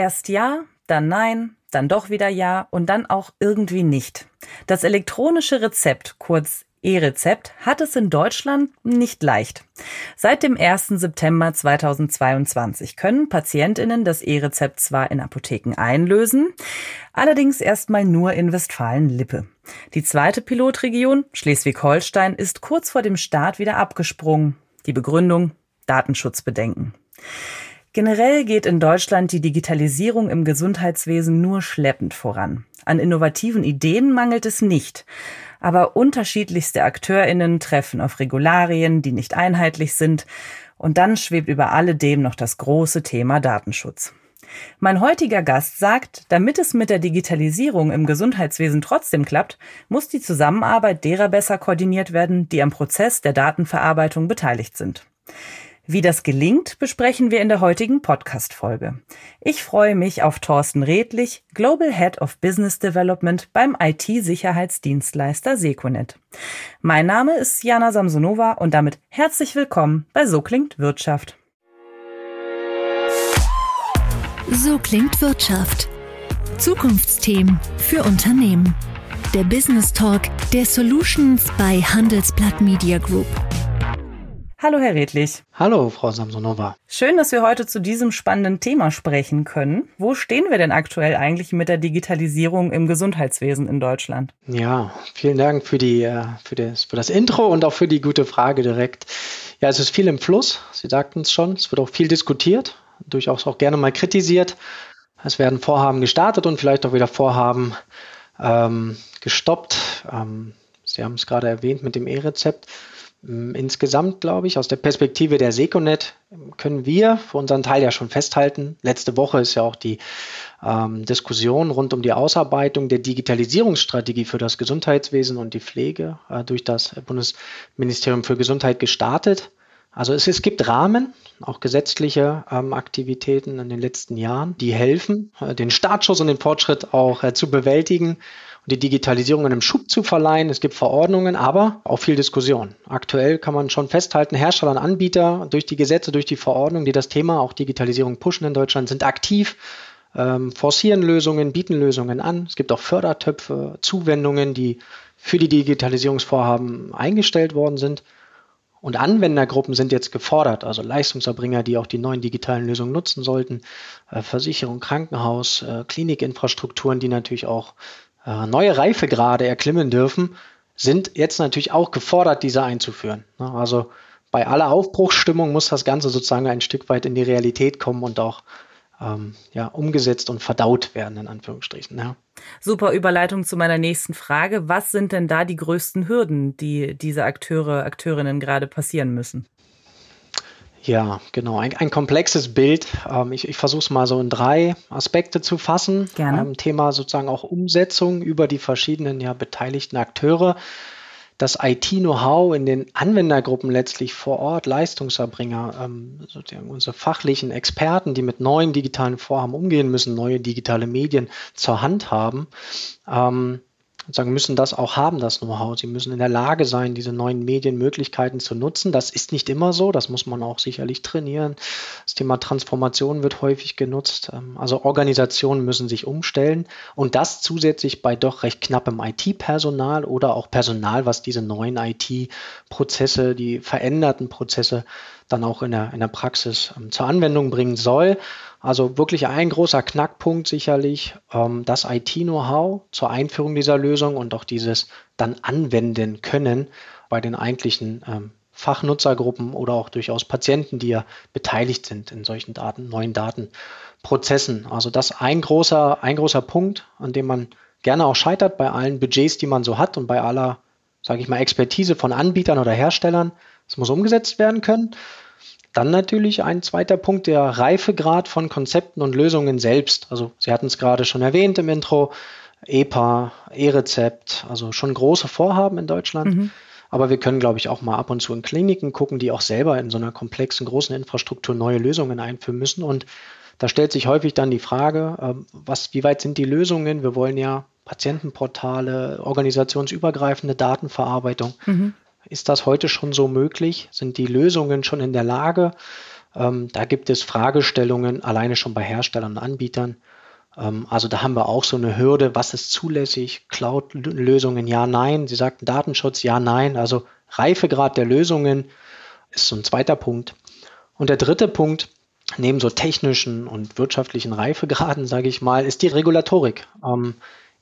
Erst ja, dann nein, dann doch wieder ja und dann auch irgendwie nicht. Das elektronische Rezept, kurz E-Rezept, hat es in Deutschland nicht leicht. Seit dem 1. September 2022 können Patientinnen das E-Rezept zwar in Apotheken einlösen, allerdings erstmal nur in Westfalen-Lippe. Die zweite Pilotregion, Schleswig-Holstein, ist kurz vor dem Start wieder abgesprungen. Die Begründung Datenschutzbedenken. Generell geht in Deutschland die Digitalisierung im Gesundheitswesen nur schleppend voran. An innovativen Ideen mangelt es nicht. Aber unterschiedlichste AkteurInnen treffen auf Regularien, die nicht einheitlich sind. Und dann schwebt über alledem noch das große Thema Datenschutz. Mein heutiger Gast sagt, damit es mit der Digitalisierung im Gesundheitswesen trotzdem klappt, muss die Zusammenarbeit derer besser koordiniert werden, die am Prozess der Datenverarbeitung beteiligt sind. Wie das gelingt, besprechen wir in der heutigen Podcast-Folge. Ich freue mich auf Thorsten Redlich, Global Head of Business Development beim IT-Sicherheitsdienstleister Seconet. Mein Name ist Jana Samsonova und damit herzlich willkommen bei So klingt Wirtschaft. So klingt Wirtschaft. Zukunftsthemen für Unternehmen. Der Business Talk der Solutions bei Handelsblatt Media Group. Hallo, Herr Redlich. Hallo, Frau Samsonova. Schön, dass wir heute zu diesem spannenden Thema sprechen können. Wo stehen wir denn aktuell eigentlich mit der Digitalisierung im Gesundheitswesen in Deutschland? Ja, vielen Dank für, die, äh, für, das, für das Intro und auch für die gute Frage direkt. Ja, es ist viel im Fluss. Sie sagten es schon. Es wird auch viel diskutiert, durchaus auch gerne mal kritisiert. Es werden Vorhaben gestartet und vielleicht auch wieder Vorhaben ähm, gestoppt. Ähm, Sie haben es gerade erwähnt mit dem E-Rezept. Ähm, insgesamt, glaube ich, aus der Perspektive der Seconet können wir für unseren Teil ja schon festhalten. Letzte Woche ist ja auch die ähm, Diskussion rund um die Ausarbeitung der Digitalisierungsstrategie für das Gesundheitswesen und die Pflege äh, durch das Bundesministerium für Gesundheit gestartet. Also es, es gibt Rahmen, auch gesetzliche ähm, Aktivitäten in den letzten Jahren, die helfen, äh, den Startschuss und den Fortschritt auch äh, zu bewältigen die Digitalisierung einem Schub zu verleihen. Es gibt Verordnungen, aber auch viel Diskussion. Aktuell kann man schon festhalten, Hersteller und Anbieter durch die Gesetze, durch die Verordnungen, die das Thema auch Digitalisierung pushen in Deutschland, sind aktiv, ähm, forcieren Lösungen, bieten Lösungen an. Es gibt auch Fördertöpfe, Zuwendungen, die für die Digitalisierungsvorhaben eingestellt worden sind. Und Anwendergruppen sind jetzt gefordert, also Leistungserbringer, die auch die neuen digitalen Lösungen nutzen sollten, äh, Versicherung, Krankenhaus, äh, Klinikinfrastrukturen, die natürlich auch äh, neue Reifegrade erklimmen dürfen, sind jetzt natürlich auch gefordert, diese einzuführen. Ne? Also bei aller Aufbruchsstimmung muss das Ganze sozusagen ein Stück weit in die Realität kommen und auch ähm, ja, umgesetzt und verdaut werden, in Anführungsstrichen. Ja. Super Überleitung zu meiner nächsten Frage. Was sind denn da die größten Hürden, die diese Akteure, Akteurinnen gerade passieren müssen? Ja, genau. Ein, ein komplexes Bild. Ähm, ich ich versuche es mal so in drei Aspekte zu fassen. Gerne. Ähm, Thema sozusagen auch Umsetzung über die verschiedenen ja, beteiligten Akteure. Das IT-Know-how in den Anwendergruppen letztlich vor Ort, Leistungserbringer, ähm, sozusagen unsere fachlichen Experten, die mit neuen digitalen Vorhaben umgehen müssen, neue digitale Medien zur Hand haben. Ähm, sagen, müssen das auch haben, das Know-how. Sie müssen in der Lage sein, diese neuen Medienmöglichkeiten zu nutzen. Das ist nicht immer so, das muss man auch sicherlich trainieren. Das Thema Transformation wird häufig genutzt. Ähm, also Organisationen müssen sich umstellen und das zusätzlich bei doch recht knappem IT-Personal oder auch Personal, was diese neuen IT-Prozesse, die veränderten Prozesse dann auch in der, in der Praxis ähm, zur Anwendung bringen soll. Also wirklich ein großer Knackpunkt sicherlich ähm, das IT-Know-how zur Einführung dieser Lösung und auch dieses dann anwenden können bei den eigentlichen ähm, Fachnutzergruppen oder auch durchaus Patienten, die ja beteiligt sind in solchen Daten, neuen Datenprozessen. Also das ein großer, ein großer Punkt, an dem man gerne auch scheitert bei allen Budgets, die man so hat und bei aller, sage ich mal, Expertise von Anbietern oder Herstellern. Es muss umgesetzt werden können. Dann natürlich ein zweiter Punkt, der Reifegrad von Konzepten und Lösungen selbst. Also Sie hatten es gerade schon erwähnt im Intro, EPA, E-Rezept, also schon große Vorhaben in Deutschland. Mhm. Aber wir können, glaube ich, auch mal ab und zu in Kliniken gucken, die auch selber in so einer komplexen, großen Infrastruktur neue Lösungen einführen müssen. Und da stellt sich häufig dann die Frage, ähm, was, wie weit sind die Lösungen? Wir wollen ja Patientenportale, organisationsübergreifende Datenverarbeitung. Mhm. Ist das heute schon so möglich? Sind die Lösungen schon in der Lage, Ähm, da gibt es Fragestellungen alleine schon bei Herstellern und Anbietern. Ähm, also da haben wir auch so eine Hürde, was ist zulässig? Cloud-Lösungen, ja, nein. Sie sagten Datenschutz, ja, nein. Also Reifegrad der Lösungen ist so ein zweiter Punkt. Und der dritte Punkt, neben so technischen und wirtschaftlichen Reifegraden, sage ich mal, ist die Regulatorik. Ähm,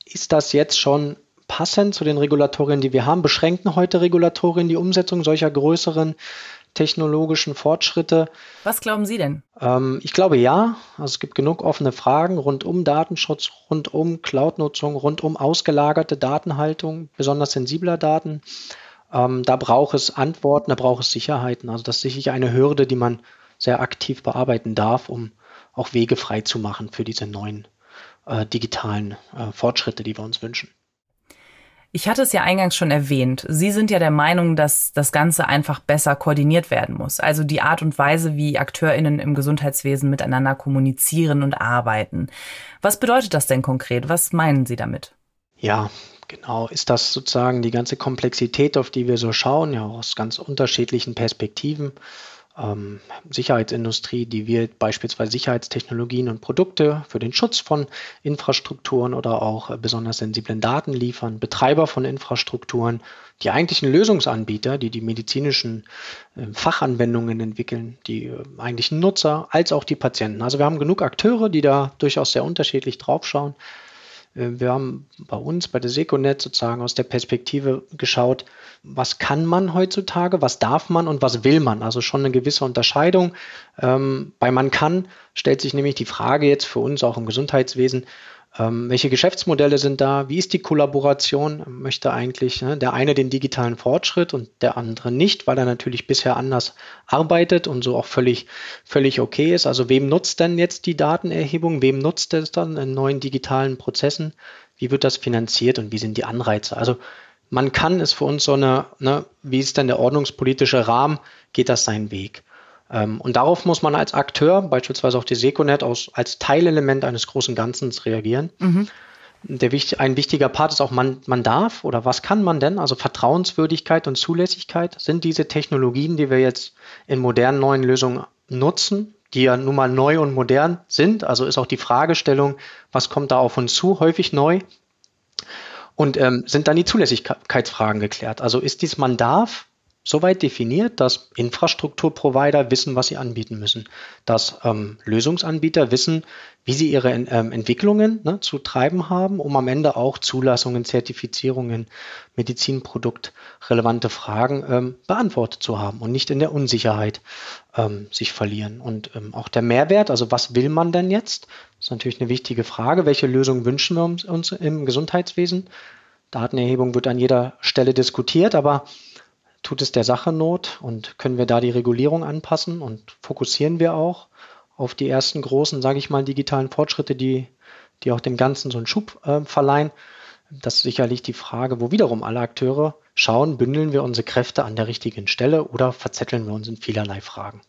ist das jetzt schon passend zu den Regulatorien, die wir haben? Beschränken heute Regulatorien die Umsetzung solcher größeren technologischen Fortschritte? Was glauben Sie denn? Ähm, ich glaube ja. Also es gibt genug offene Fragen rund um Datenschutz, rund um Cloud-Nutzung, rund um ausgelagerte Datenhaltung, besonders sensibler Daten. Ähm, da braucht es Antworten, da braucht es Sicherheiten. Also das ist sicherlich eine Hürde, die man sehr aktiv bearbeiten darf, um auch Wege frei zu machen für diese neuen äh, digitalen äh, Fortschritte, die wir uns wünschen. Ich hatte es ja eingangs schon erwähnt. Sie sind ja der Meinung, dass das Ganze einfach besser koordiniert werden muss. Also die Art und Weise, wie AkteurInnen im Gesundheitswesen miteinander kommunizieren und arbeiten. Was bedeutet das denn konkret? Was meinen Sie damit? Ja, genau. Ist das sozusagen die ganze Komplexität, auf die wir so schauen, ja aus ganz unterschiedlichen Perspektiven ähm, Sicherheitsindustrie, die wir beispielsweise Sicherheitstechnologien und Produkte für den Schutz von Infrastrukturen oder auch äh, besonders sensiblen Daten liefern, Betreiber von Infrastrukturen, die eigentlichen Lösungsanbieter, die die medizinischen äh, Fachanwendungen entwickeln, die äh, eigentlichen Nutzer als auch die Patienten. Also wir haben genug Akteure, die da durchaus sehr unterschiedlich draufschauen. Äh, wir haben bei uns, bei der Seconet sozusagen aus der Perspektive geschaut, was kann man heutzutage, was darf man und was will man. Also schon eine gewisse Unterscheidung. Ähm, bei man kann stellt sich nämlich die Frage jetzt für uns auch im Gesundheitswesen, ähm, welche Geschäftsmodelle sind da? Wie ist die Kollaboration? Möchte eigentlich ne, der eine den digitalen Fortschritt und der andere nicht, weil er natürlich bisher anders arbeitet und so auch völlig, völlig okay ist. Also wem nutzt denn jetzt die Datenerhebung? Wem nutzt es dann in neuen digitalen Prozessen? Wie wird das finanziert und wie sind die Anreize? Also man kann es für uns so eine, ne, wie ist denn der ordnungspolitische Rahmen? Geht das seinen Weg? Ähm, und darauf muss man als Akteur, beispielsweise auch die Seconet, aus, als Teilelement eines großen Ganzen reagieren. Mhm. Der, ein wichtiger Part ist auch, man, man darf oder was kann man denn? Also Vertrauenswürdigkeit und Zulässigkeit sind diese Technologien, die wir jetzt in modernen neuen Lösungen nutzen, die ja nun mal neu und modern sind. Also ist auch die Fragestellung, was kommt da auf uns zu, häufig neu. Und ähm, sind dann die Zulässigkeitsfragen geklärt. Also ist dies man darf, soweit definiert, dass Infrastrukturprovider wissen, was sie anbieten müssen, dass ähm, Lösungsanbieter wissen, wie sie ihre ähm, Entwicklungen ne, zu treiben haben, um am Ende auch Zulassungen, Zertifizierungen, medizinproduktrelevante Fragen ähm, beantwortet zu haben und nicht in der Unsicherheit ähm, sich verlieren. Und ähm, auch der Mehrwert, also was will man denn jetzt? Das ist natürlich eine wichtige Frage. Welche Lösung wünschen wir uns im Gesundheitswesen? Datenerhebung wird an jeder Stelle diskutiert, aber tut es der Sache Not und können wir da die Regulierung anpassen und fokussieren wir auch auf die ersten großen, sage ich mal, digitalen Fortschritte, die, die auch dem Ganzen so einen Schub äh, verleihen. Das ist sicherlich die Frage, wo wiederum alle Akteure schauen, bündeln wir unsere Kräfte an der richtigen Stelle oder verzetteln wir uns in vielerlei Fragen.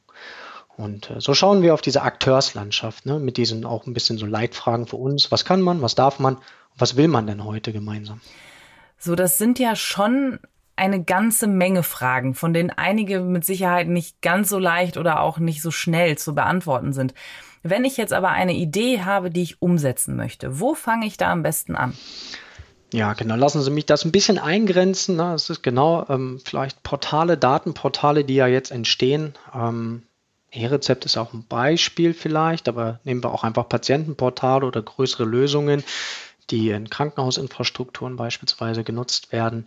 Und äh, so schauen wir auf diese Akteurslandschaft ne, mit diesen auch ein bisschen so Leitfragen für uns. Was kann man, was darf man, was will man denn heute gemeinsam? So, das sind ja schon eine ganze Menge Fragen, von denen einige mit Sicherheit nicht ganz so leicht oder auch nicht so schnell zu beantworten sind. Wenn ich jetzt aber eine Idee habe, die ich umsetzen möchte, wo fange ich da am besten an? Ja, genau. Lassen Sie mich das ein bisschen eingrenzen. Ne? Es ist genau ähm, vielleicht Portale, Datenportale, die ja jetzt entstehen. Ähm, E-Rezept ist auch ein Beispiel vielleicht, aber nehmen wir auch einfach Patientenportale oder größere Lösungen, die in Krankenhausinfrastrukturen beispielsweise genutzt werden.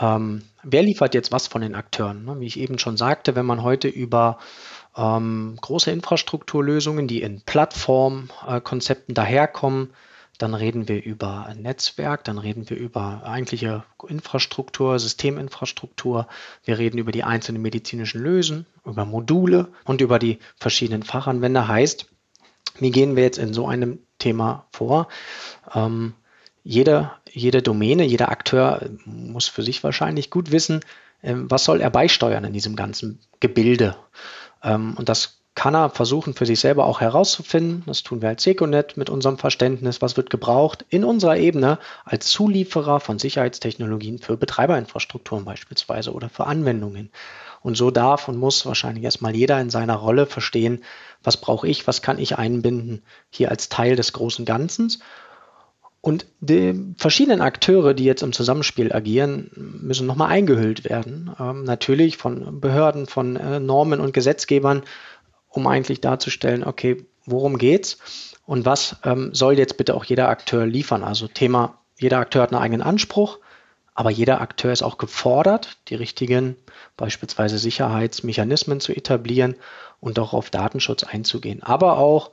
Ähm, wer liefert jetzt was von den Akteuren? Ne? Wie ich eben schon sagte, wenn man heute über ähm, große Infrastrukturlösungen, die in Plattformkonzepten daherkommen, dann reden wir über ein Netzwerk, dann reden wir über eigentliche Infrastruktur, Systeminfrastruktur, wir reden über die einzelnen medizinischen Lösen, über Module und über die verschiedenen Fachanwender. Heißt, wie gehen wir jetzt in so einem Thema vor? Ähm, jede, jede Domäne, jeder Akteur muss für sich wahrscheinlich gut wissen, ähm, was soll er beisteuern in diesem ganzen Gebilde. Ähm, und das kann er versuchen für sich selber auch herauszufinden. Das tun wir als Seconet mit unserem Verständnis, was wird gebraucht in unserer Ebene als Zulieferer von Sicherheitstechnologien für Betreiberinfrastrukturen beispielsweise oder für Anwendungen. Und so darf und muss wahrscheinlich erstmal jeder in seiner Rolle verstehen, was brauche ich, was kann ich einbinden hier als Teil des großen Ganzen. Und die verschiedenen Akteure, die jetzt im Zusammenspiel agieren, müssen nochmal eingehüllt werden. Ähm, natürlich von Behörden, von äh, Normen und Gesetzgebern, um eigentlich darzustellen, okay, worum geht's und was ähm, soll jetzt bitte auch jeder Akteur liefern. Also Thema, jeder Akteur hat einen eigenen Anspruch, aber jeder Akteur ist auch gefordert, die richtigen beispielsweise Sicherheitsmechanismen zu etablieren und auch auf Datenschutz einzugehen. Aber auch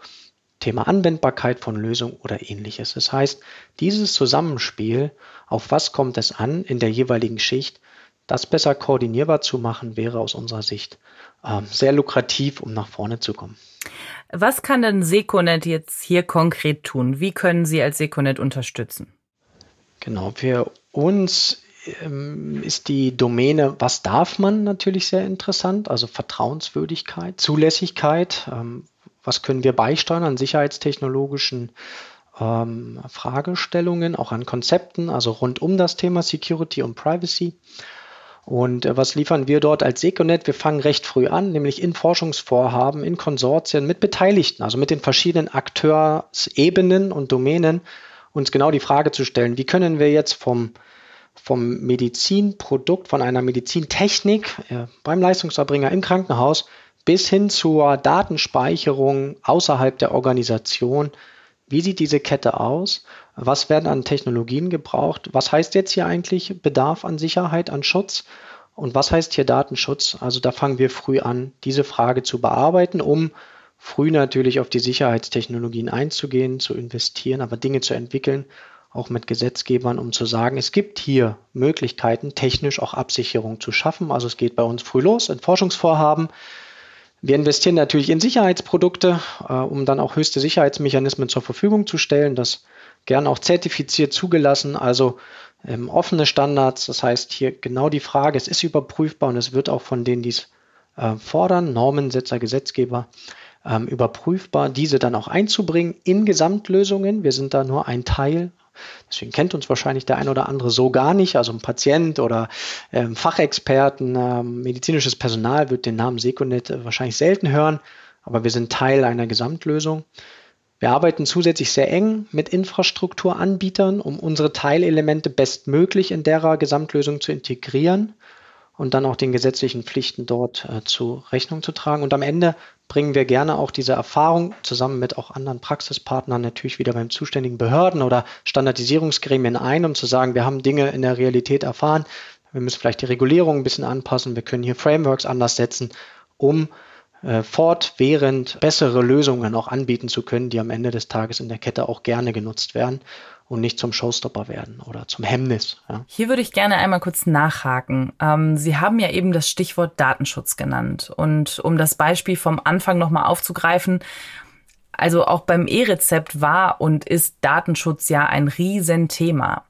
Thema Anwendbarkeit von Lösungen oder ähnliches. Das heißt, dieses Zusammenspiel, auf was kommt es an in der jeweiligen Schicht, das besser koordinierbar zu machen, wäre aus unserer Sicht äh, sehr lukrativ, um nach vorne zu kommen. Was kann denn Seconet jetzt hier konkret tun? Wie können Sie als Seconet unterstützen? Genau, für uns ähm, ist die Domäne, was darf man natürlich sehr interessant, also Vertrauenswürdigkeit, Zulässigkeit, ähm, was können wir beisteuern an sicherheitstechnologischen ähm, Fragestellungen, auch an Konzepten, also rund um das Thema Security und Privacy. Und äh, was liefern wir dort als Seconet? Wir fangen recht früh an, nämlich in Forschungsvorhaben, in Konsortien mit Beteiligten, also mit den verschiedenen Akteursebenen und Domänen, uns genau die Frage zu stellen, wie können wir jetzt vom, vom Medizinprodukt, von einer Medizintechnik äh, beim Leistungserbringer im Krankenhaus bis hin zur Datenspeicherung außerhalb der Organisation. Wie sieht diese Kette aus? Was werden an Technologien gebraucht? Was heißt jetzt hier eigentlich Bedarf an Sicherheit, an Schutz? Und was heißt hier Datenschutz? Also da fangen wir früh an, diese Frage zu bearbeiten, um früh natürlich auf die Sicherheitstechnologien einzugehen, zu investieren, aber Dinge zu entwickeln, auch mit Gesetzgebern, um zu sagen, es gibt hier Möglichkeiten, technisch auch Absicherung zu schaffen. Also es geht bei uns früh los in Forschungsvorhaben. Wir investieren natürlich in Sicherheitsprodukte, äh, um dann auch höchste Sicherheitsmechanismen zur Verfügung zu stellen. Das gern auch zertifiziert zugelassen, also ähm, offene Standards. Das heißt hier genau die Frage, es ist überprüfbar und es wird auch von denen, die es äh, fordern, Normensetzer, Gesetzgeber, ähm, überprüfbar, diese dann auch einzubringen in Gesamtlösungen. Wir sind da nur ein Teil Deswegen kennt uns wahrscheinlich der ein oder andere so gar nicht. Also ein Patient oder ähm, Fachexperten, ähm, medizinisches Personal wird den Namen Seconet äh, wahrscheinlich selten hören, aber wir sind Teil einer Gesamtlösung. Wir arbeiten zusätzlich sehr eng mit Infrastrukturanbietern, um unsere Teilelemente bestmöglich in derer Gesamtlösung zu integrieren und dann auch den gesetzlichen Pflichten dort äh, zu Rechnung zu tragen. Und am Ende bringen wir gerne auch diese Erfahrung zusammen mit auch anderen Praxispartnern natürlich wieder beim zuständigen Behörden oder Standardisierungsgremien ein, um zu sagen, wir haben Dinge in der Realität erfahren. Wir müssen vielleicht die Regulierung ein bisschen anpassen. Wir können hier Frameworks anders setzen, um äh, fortwährend bessere Lösungen auch anbieten zu können, die am Ende des Tages in der Kette auch gerne genutzt werden und nicht zum Showstopper werden oder zum Hemmnis. Ja. Hier würde ich gerne einmal kurz nachhaken. Ähm, Sie haben ja eben das Stichwort Datenschutz genannt. Und um das Beispiel vom Anfang nochmal aufzugreifen, also auch beim E-Rezept war und ist Datenschutz ja ein Riesenthema.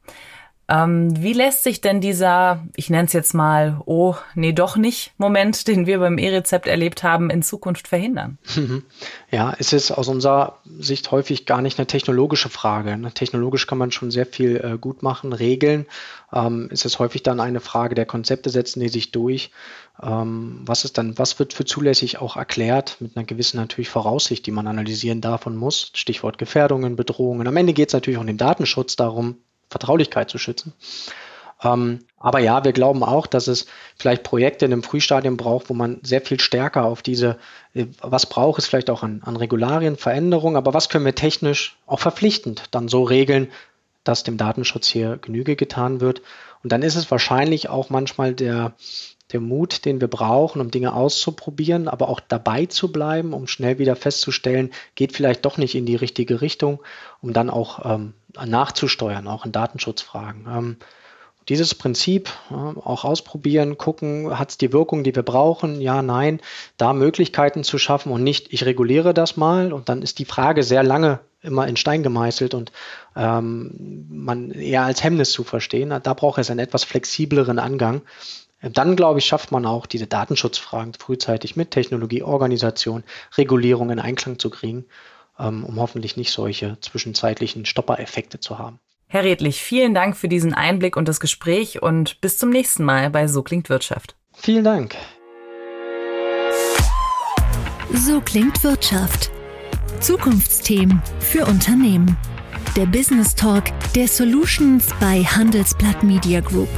Ähm, wie lässt sich denn dieser, ich nenne es jetzt mal, oh, nee, doch nicht, Moment, den wir beim E-Rezept erlebt haben, in Zukunft verhindern? Ja, es ist aus unserer Sicht häufig gar nicht eine technologische Frage. Ne? Technologisch kann man schon sehr viel äh, gut machen, regeln. Ähm, es ist häufig dann eine Frage der Konzepte, setzen die sich durch. Ähm, was ist dann, was wird für zulässig auch erklärt, mit einer gewissen natürlich Voraussicht, die man analysieren darf und muss. Stichwort Gefährdungen, Bedrohungen. Am Ende geht es natürlich um den Datenschutz darum, Vertraulichkeit zu schützen. Ähm, aber ja, wir glauben auch, dass es vielleicht Projekte in einem Frühstadium braucht, wo man sehr viel stärker auf diese, äh, was braucht es vielleicht auch an, an Regularien, Veränderungen, aber was können wir technisch auch verpflichtend dann so regeln, dass dem Datenschutz hier Genüge getan wird. Und dann ist es wahrscheinlich auch manchmal der, der Mut, den wir brauchen, um Dinge auszuprobieren, aber auch dabei zu bleiben, um schnell wieder festzustellen, geht vielleicht doch nicht in die richtige Richtung, um dann auch ähm, nachzusteuern, auch in Datenschutzfragen. Ähm, dieses Prinzip auch ausprobieren, gucken, hat es die Wirkung, die wir brauchen? Ja, nein, da Möglichkeiten zu schaffen und nicht, ich reguliere das mal und dann ist die Frage sehr lange immer in Stein gemeißelt und ähm, man eher als Hemmnis zu verstehen. Da braucht es einen etwas flexibleren Angang, dann, glaube ich, schafft man auch diese Datenschutzfragen frühzeitig mit Technologie, Organisation, Regulierung in Einklang zu kriegen, ähm, um hoffentlich nicht solche zwischenzeitlichen Stoppereffekte zu haben. Herr Redlich, vielen Dank für diesen Einblick und das Gespräch und bis zum nächsten Mal bei So klingt Wirtschaft. Vielen Dank. So klingt Wirtschaft. Zukunftsthemen für Unternehmen. Der Business Talk der Solutions bei Handelsblatt Media Group.